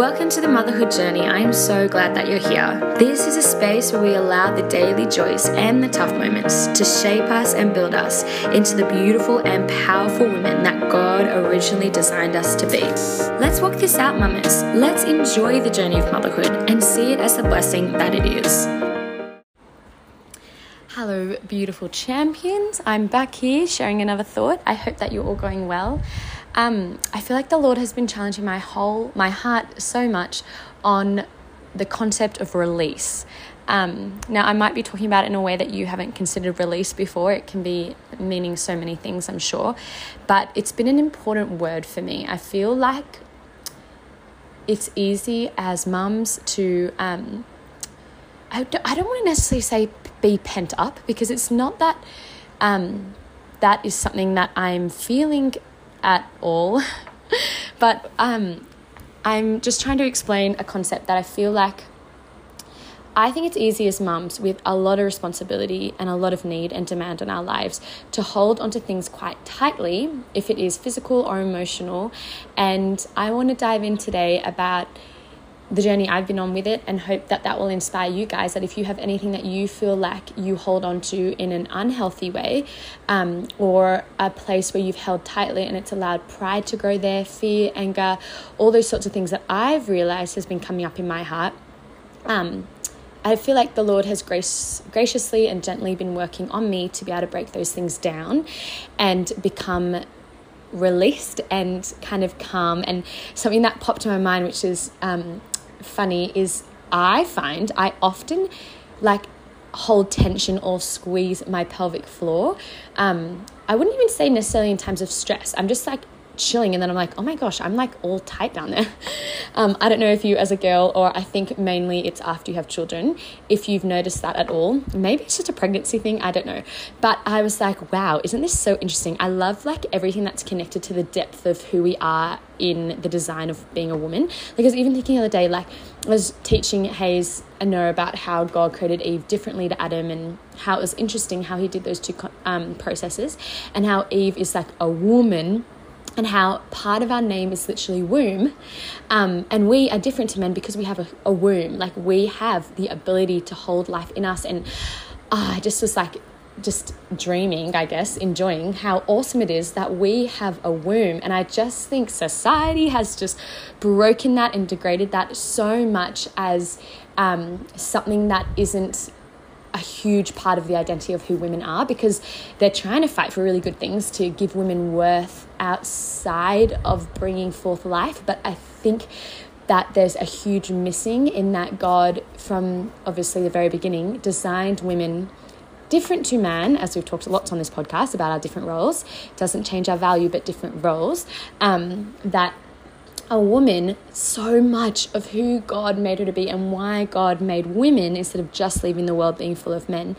Welcome to the Motherhood Journey. I am so glad that you're here. This is a space where we allow the daily joys and the tough moments to shape us and build us into the beautiful and powerful women that God originally designed us to be. Let's walk this out, mamas. Let's enjoy the journey of motherhood and see it as the blessing that it is. Hello, beautiful champions. I'm back here sharing another thought. I hope that you're all going well. Um, I feel like the Lord has been challenging my whole, my heart so much on the concept of release. Um, now, I might be talking about it in a way that you haven't considered release before. It can be meaning so many things, I'm sure. But it's been an important word for me. I feel like it's easy as mums to, um, I, don't, I don't want to necessarily say be pent up because it's not that um, that is something that I'm feeling at all. but um, I'm just trying to explain a concept that I feel like I think it's easy as mums with a lot of responsibility and a lot of need and demand on our lives to hold onto things quite tightly if it is physical or emotional. And I want to dive in today about the journey I've been on with it and hope that that will inspire you guys that if you have anything that you feel like you hold on to in an unhealthy way um, or a place where you've held tightly and it's allowed pride to grow there, fear, anger, all those sorts of things that I've realized has been coming up in my heart. Um, I feel like the Lord has grace, graciously and gently been working on me to be able to break those things down and become released and kind of calm. And something that popped to my mind, which is um, funny is I find I often like hold tension or squeeze my pelvic floor. Um, I wouldn't even say necessarily in times of stress. I'm just like chilling and then I'm like, oh my gosh, I'm like all tight down there. Um, I don't know if you as a girl, or I think mainly it's after you have children, if you've noticed that at all. Maybe it's just a pregnancy thing, I don't know. But I was like, wow, isn't this so interesting? I love like everything that's connected to the depth of who we are in the design of being a woman. Because even thinking the other day, like I was teaching Hayes and Noah about how God created Eve differently to Adam and how it was interesting how he did those two um, processes and how Eve is like a woman and how part of our name is literally womb. Um, and we are different to men because we have a, a, womb. Like we have the ability to hold life in us. And uh, I just was like, just dreaming, I guess, enjoying how awesome it is that we have a womb. And I just think society has just broken that and degraded that so much as um, something that isn't a huge part of the identity of who women are because they're trying to fight for really good things to give women worth outside of bringing forth life. But I think that there's a huge missing in that God, from obviously the very beginning, designed women different to man, as we've talked lots on this podcast about our different roles. Doesn't change our value, but different roles. Um, that a woman so much of who God made her to be and why God made women instead of just leaving the world being full of men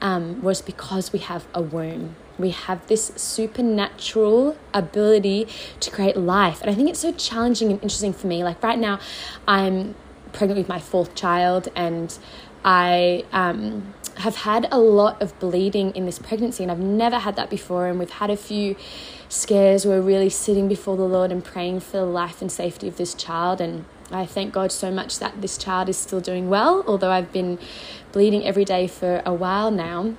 um, was because we have a womb. We have this supernatural ability to create life. And I think it's so challenging and interesting for me. Like right now, I'm pregnant with my fourth child and I um, have had a lot of bleeding in this pregnancy, and I've never had that before. And we've had a few scares. We're really sitting before the Lord and praying for the life and safety of this child. And I thank God so much that this child is still doing well, although I've been bleeding every day for a while now.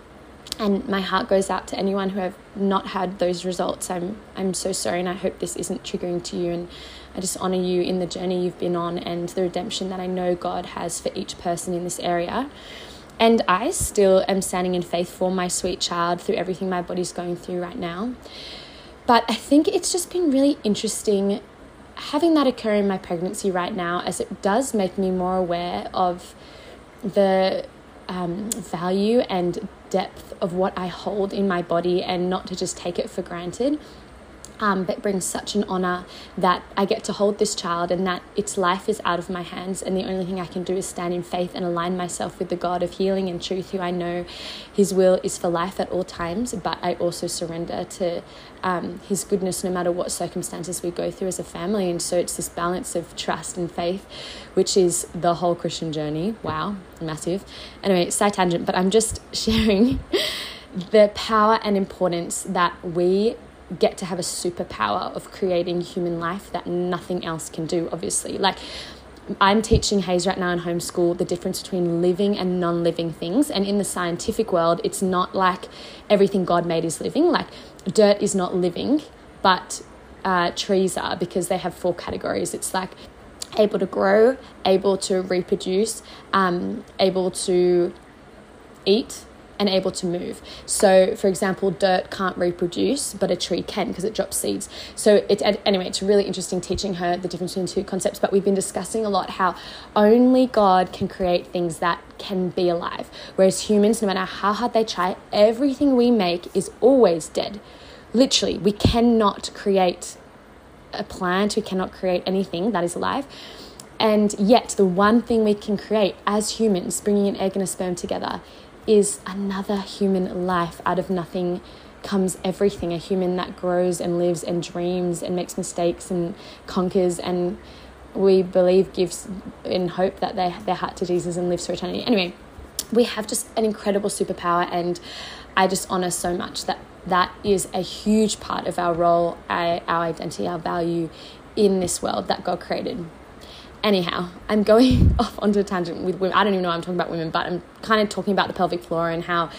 And my heart goes out to anyone who have not had those results. I'm I'm so sorry, and I hope this isn't triggering to you. And I just honor you in the journey you've been on and the redemption that I know God has for each person in this area. And I still am standing in faith for my sweet child through everything my body's going through right now. But I think it's just been really interesting having that occur in my pregnancy right now, as it does make me more aware of the um, value and depth of what I hold in my body and not to just take it for granted um, but brings such an honor that I get to hold this child and that its life is out of my hands. And the only thing I can do is stand in faith and align myself with the God of healing and truth, who I know His will is for life at all times. But I also surrender to um, His goodness no matter what circumstances we go through as a family. And so it's this balance of trust and faith, which is the whole Christian journey. Wow, massive. Anyway, side tangent, but I'm just sharing the power and importance that we get to have a superpower of creating human life that nothing else can do, obviously. Like, I'm teaching Hayes right now in homeschool the difference between living and non living things. And in the scientific world, it's not like everything God made is living. Like, dirt is not living, but uh, trees are because they have four categories. It's like able to grow, able to reproduce, um, able to eat, and able to move. So, for example, dirt can't reproduce, but a tree can because it drops seeds. So, it, anyway, it's really interesting teaching her the difference between two concepts. But we've been discussing a lot how only God can create things that can be alive, whereas humans, no matter how hard they try, everything we make is always dead. Literally, we cannot create a plant, we cannot create anything that is alive. And yet, the one thing we can create as humans, bringing an egg and a sperm together, is another human life. Out of nothing comes everything a human that grows and lives and dreams and makes mistakes and conquers and we believe gives in hope that they their heart to Jesus and lives for eternity. Anyway, we have just an incredible superpower and I just honor so much that that is a huge part of our role, our, our identity, our value in this world that God created. Anyhow, I'm going off onto a tangent with women. I don't even know I'm talking about women, but I'm kind of talking about the pelvic floor and how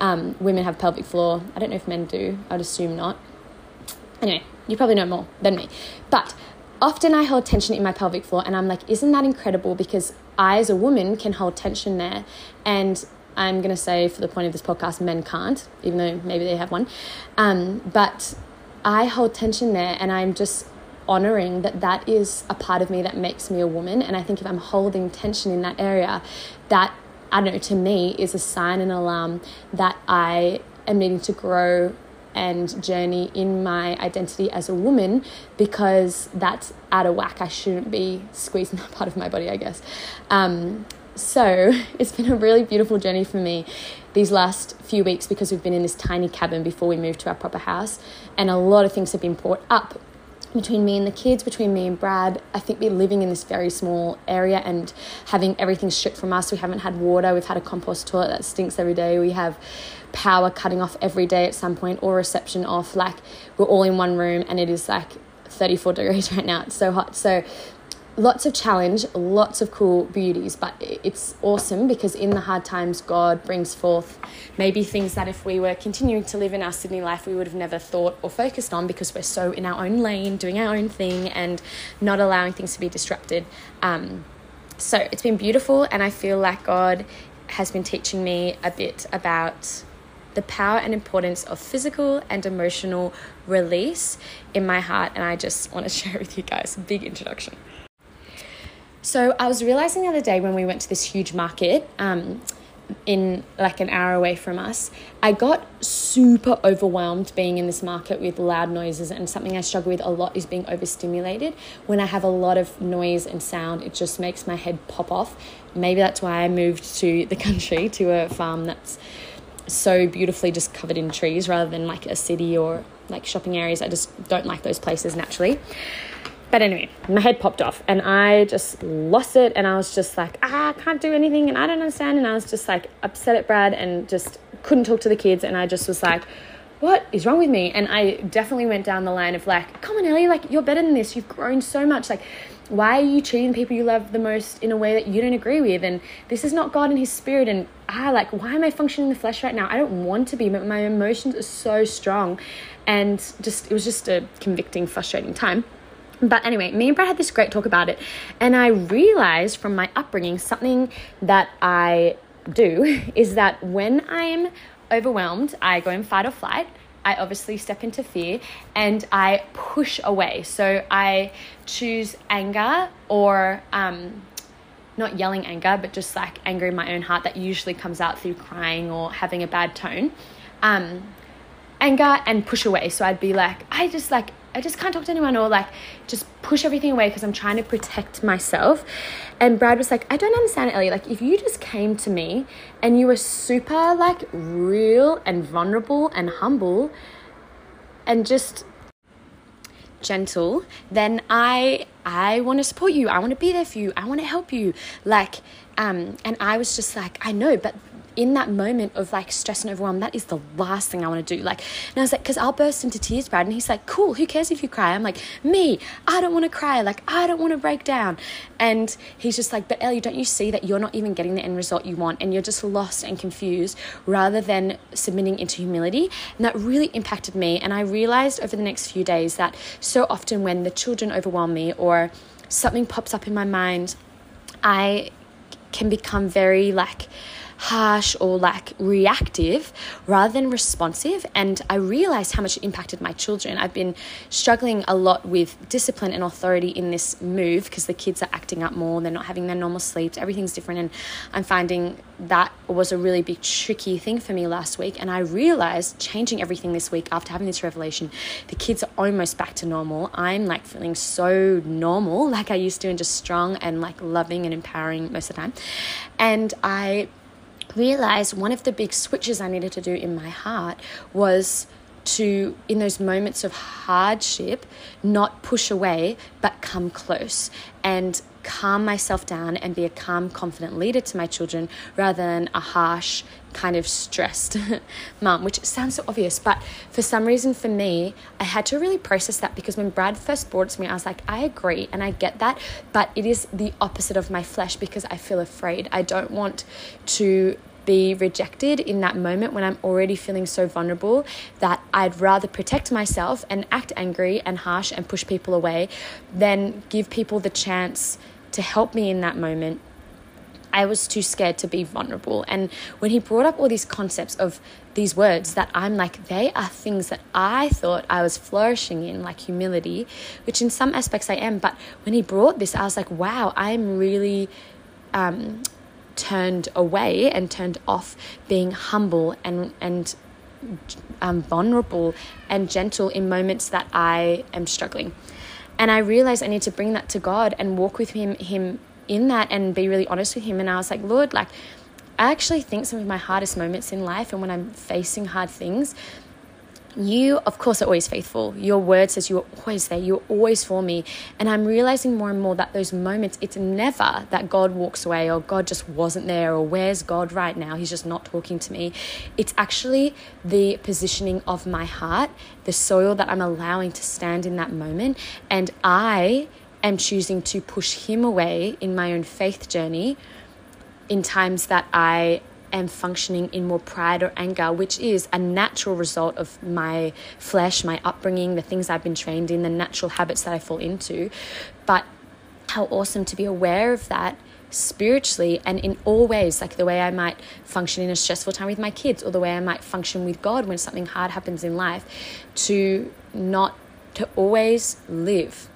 um, women have pelvic floor. I don't know if men do, I'd assume not. Anyway, you probably know more than me. But often I hold tension in my pelvic floor, and I'm like, isn't that incredible? Because I, as a woman, can hold tension there. And I'm going to say, for the point of this podcast, men can't, even though maybe they have one. Um, but I hold tension there, and I'm just honoring that that is a part of me that makes me a woman. And I think if I'm holding tension in that area, that, I don't know, to me is a sign and alarm that I am needing to grow and journey in my identity as a woman because that's out of whack. I shouldn't be squeezing that part of my body, I guess. Um, so it's been a really beautiful journey for me these last few weeks because we've been in this tiny cabin before we moved to our proper house, and a lot of things have been brought up between me and the kids, between me and Brad. I think we're living in this very small area and having everything stripped from us. We haven't had water. We've had a compost toilet that stinks every day. We have power cutting off every day at some point or reception off. Like we're all in one room and it is like 34 degrees right now. It's so hot. So lots of challenge, lots of cool beauties, but it's awesome because in the hard times, God brings forth maybe things that if we were continuing to live in our Sydney life, we would have never thought or focused on because we're so in our own lane, doing our own thing, and not allowing things to be disrupted. Um, so it's been beautiful, and I feel like God has been teaching me a bit about the power and importance of physical and emotional release in my heart, and I just want to share with you guys. Big introduction. So I was realizing the other day when we went to this huge market, um, in like an hour away from us, I got super overwhelmed being in this market with loud noises. And something I struggle with a lot is being overstimulated. When I have a lot of noise and sound, it just makes my head pop off. Maybe that's why I moved to the country to a farm that's so beautifully just covered in trees rather than like a city or like shopping areas. I just don't like those places naturally. But anyway, my head popped off and I just lost it. And I was just like, ah, I can't do anything and I don't understand. And I was just like upset at Brad and just couldn't talk to the kids. And I just was like, what is wrong with me? And I definitely went down the line of like, come on, Ellie, like, you're better than this. You've grown so much. Like, why are you treating people you love the most in a way that you don't agree with? And this is not God and His Spirit. And ah, like, why am I functioning in the flesh right now? I don't want to be, but my emotions are so strong. And just, it was just a convicting, frustrating time. But anyway, me and Brad had this great talk about it, and I realized from my upbringing something that I do is that when I'm overwhelmed, I go in fight or flight. I obviously step into fear and I push away. So I choose anger or um, not yelling anger, but just like anger in my own heart that usually comes out through crying or having a bad tone. Um, anger and push away. So I'd be like, I just like I just can't talk to anyone or like just push everything away because I'm trying to protect myself. And Brad was like, I don't understand Ellie. Like, if you just came to me and you were super like real and vulnerable and humble and just gentle, then I I want to support you. I want to be there for you. I want to help you. Like, um, and I was just like, I know, but in that moment of like stress and overwhelm, that is the last thing I want to do. Like, and I was like, because I'll burst into tears, Brad. And he's like, cool, who cares if you cry? I'm like, me, I don't want to cry. Like, I don't want to break down. And he's just like, but Ellie, don't you see that you're not even getting the end result you want and you're just lost and confused rather than submitting into humility? And that really impacted me. And I realized over the next few days that so often when the children overwhelm me or something pops up in my mind, I can become very like, harsh or like reactive rather than responsive. And I realized how much it impacted my children. I've been struggling a lot with discipline and authority in this move because the kids are acting up more, they're not having their normal sleeps, everything's different. And I'm finding that was a really big, tricky thing for me last week. And I realized changing everything this week after having this revelation, the kids are almost back to normal. I'm like feeling so normal, like I used to, and just strong and like loving and empowering most of the time. And I realized one of the big switches I needed to do in my heart was to, in those moments of hardship, not push away, but come close and calm myself down and be a calm, confident leader to my children rather than a harsh, kind of stressed mum, which sounds so obvious. But for some reason, for me, I had to really process that because when Brad first brought it to me, I was like, I agree and I get that, but it is the opposite of my flesh because I feel afraid. I don't want to be rejected in that moment when I'm already feeling so vulnerable that I'd rather protect myself and act angry and harsh and push people away than give people the chance to help me in that moment. I was too scared to be vulnerable. And when he brought up all these concepts of these words that I'm like, they are things that I thought I was flourishing in, like humility, which in some aspects I am. But when he brought this, I was like, wow, I'm really um, turned away and turned off being humble and and um, vulnerable and gentle in moments that I am struggling. And I realized I need to bring that to God and walk with him him in that and be really honest with him. And I was like, Lord, like I actually think some of my hardest moments in life and when I'm facing hard things, you, of course, are always faithful. Your word says you are always there. You're always for me. And I'm realizing more and more that those moments, it's never that God walks away or God just wasn't there or where's God right now? He's just not talking to me. It's actually the positioning of my heart, the soil that I'm allowing to stand in that moment. And I am choosing to push Him away in my own faith journey in times that I am functioning in more pride or anger, which is a natural result of my flesh, my upbringing, the things I've been trained in, the natural habits that I fall into. But how awesome to be aware of that spiritually and in all ways, like the way I might function in a stressful time with my kids, or the way I might function with God when something hard happens in life, to not to always live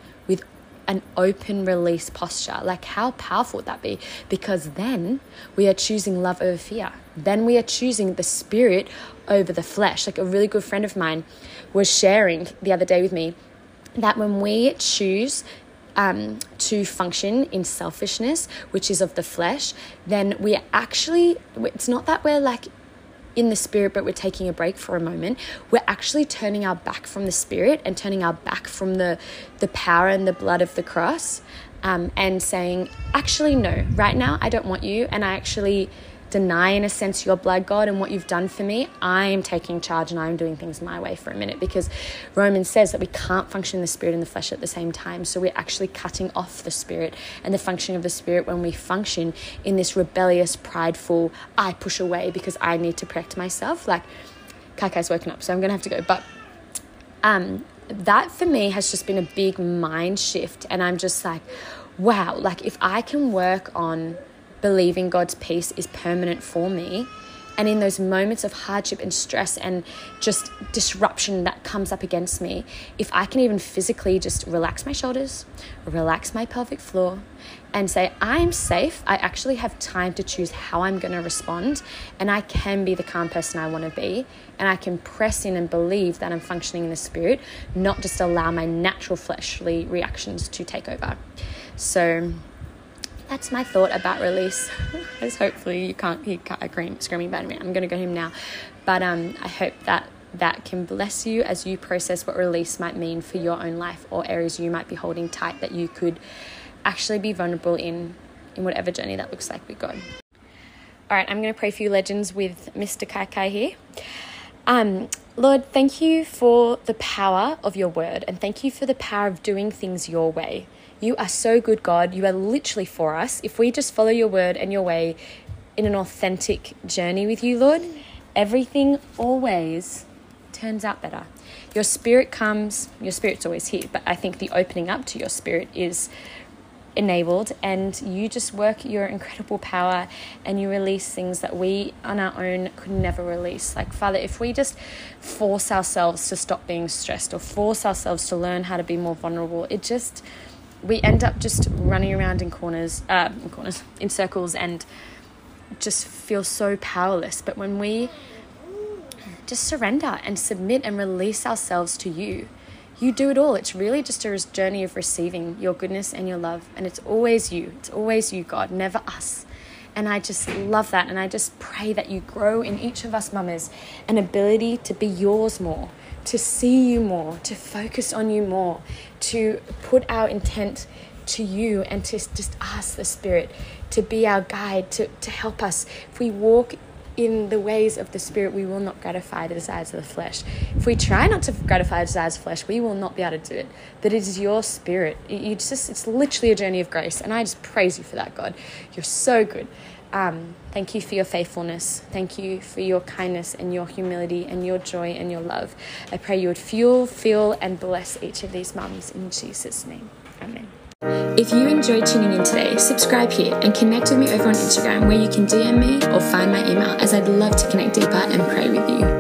an open release posture. Like, how powerful would that be? Because then we are choosing love over fear. Then we are choosing the spirit over the flesh. Like, a really good friend of mine was sharing the other day with me that when we choose um, to function in selfishness, which is of the flesh, then we actually, it's not that we're like in the spirit, but we're taking a break for a moment, we're actually turning our back from the spirit and turning our back from the, the power and the blood of the cross um, and saying, actually, no, right now I don't want you. And I actually deny, in a sense, your blood, God, and what you've done for me, I am taking charge and I'm doing things my way for a minute because Romans says that we can't function the spirit and the flesh at the same time. So we're actually cutting off the spirit and the functioning of the spirit when we function in this rebellious, prideful, I push away because I need to protect myself. Like, Kaikai's woken up, so I'm going to have to go. But um, that for me has just been a big mind shift. And I'm just like, wow, like if I can work on believing God's peace is permanent for me. And in those moments of hardship and stress and just disruption that comes up against me, if I can even physically just relax my shoulders, relax my pelvic floor, and say, I'm safe, I actually have time to choose how I'm going to respond, and I can be the calm person I want to be, and I can press in and believe that I'm functioning in the spirit, not just allow my natural fleshly reactions to take over. So, that's my thought about release. As hopefully you can't hear screaming about me. I'm going to go home now. But um, I hope that that can bless you as you process what release might mean for your own life or areas you might be holding tight that you could actually be vulnerable in in whatever journey that looks like with God. All right, I'm going to pray for you, legends, with Mr. Kai Kai here. Um, Lord, thank you for the power of your word and thank you for the power of doing things your way. You are so good, God. You are literally for us. If we just follow your word and your way in an authentic journey with you, Lord, everything always turns out better. Your spirit comes, your spirit's always here, but I think the opening up to your spirit is enabled and you just work your incredible power and you release things that we on our own could never release like father if we just force ourselves to stop being stressed or force ourselves to learn how to be more vulnerable it just we end up just running around in corners uh, in corners in circles and just feel so powerless but when we just surrender and submit and release ourselves to you you do it all. It's really just a journey of receiving your goodness and your love. And it's always you. It's always you, God, never us. And I just love that. And I just pray that you grow in each of us mamas an ability to be yours more, to see you more, to focus on you more, to put our intent to you and to just ask the Spirit to be our guide, to, to help us. If we walk in the ways of the spirit, we will not gratify the desires of the flesh. If we try not to gratify the desires of the flesh, we will not be able to do it. But it is your spirit. It's just, it's literally a journey of grace. And I just praise you for that, God. You're so good. Um, thank you for your faithfulness. Thank you for your kindness and your humility and your joy and your love. I pray you would fuel, fill, and bless each of these mums in Jesus' name. Amen. If you enjoyed tuning in today, subscribe here and connect with me over on Instagram where you can DM me or find my email as I'd love to connect deeper and pray with you.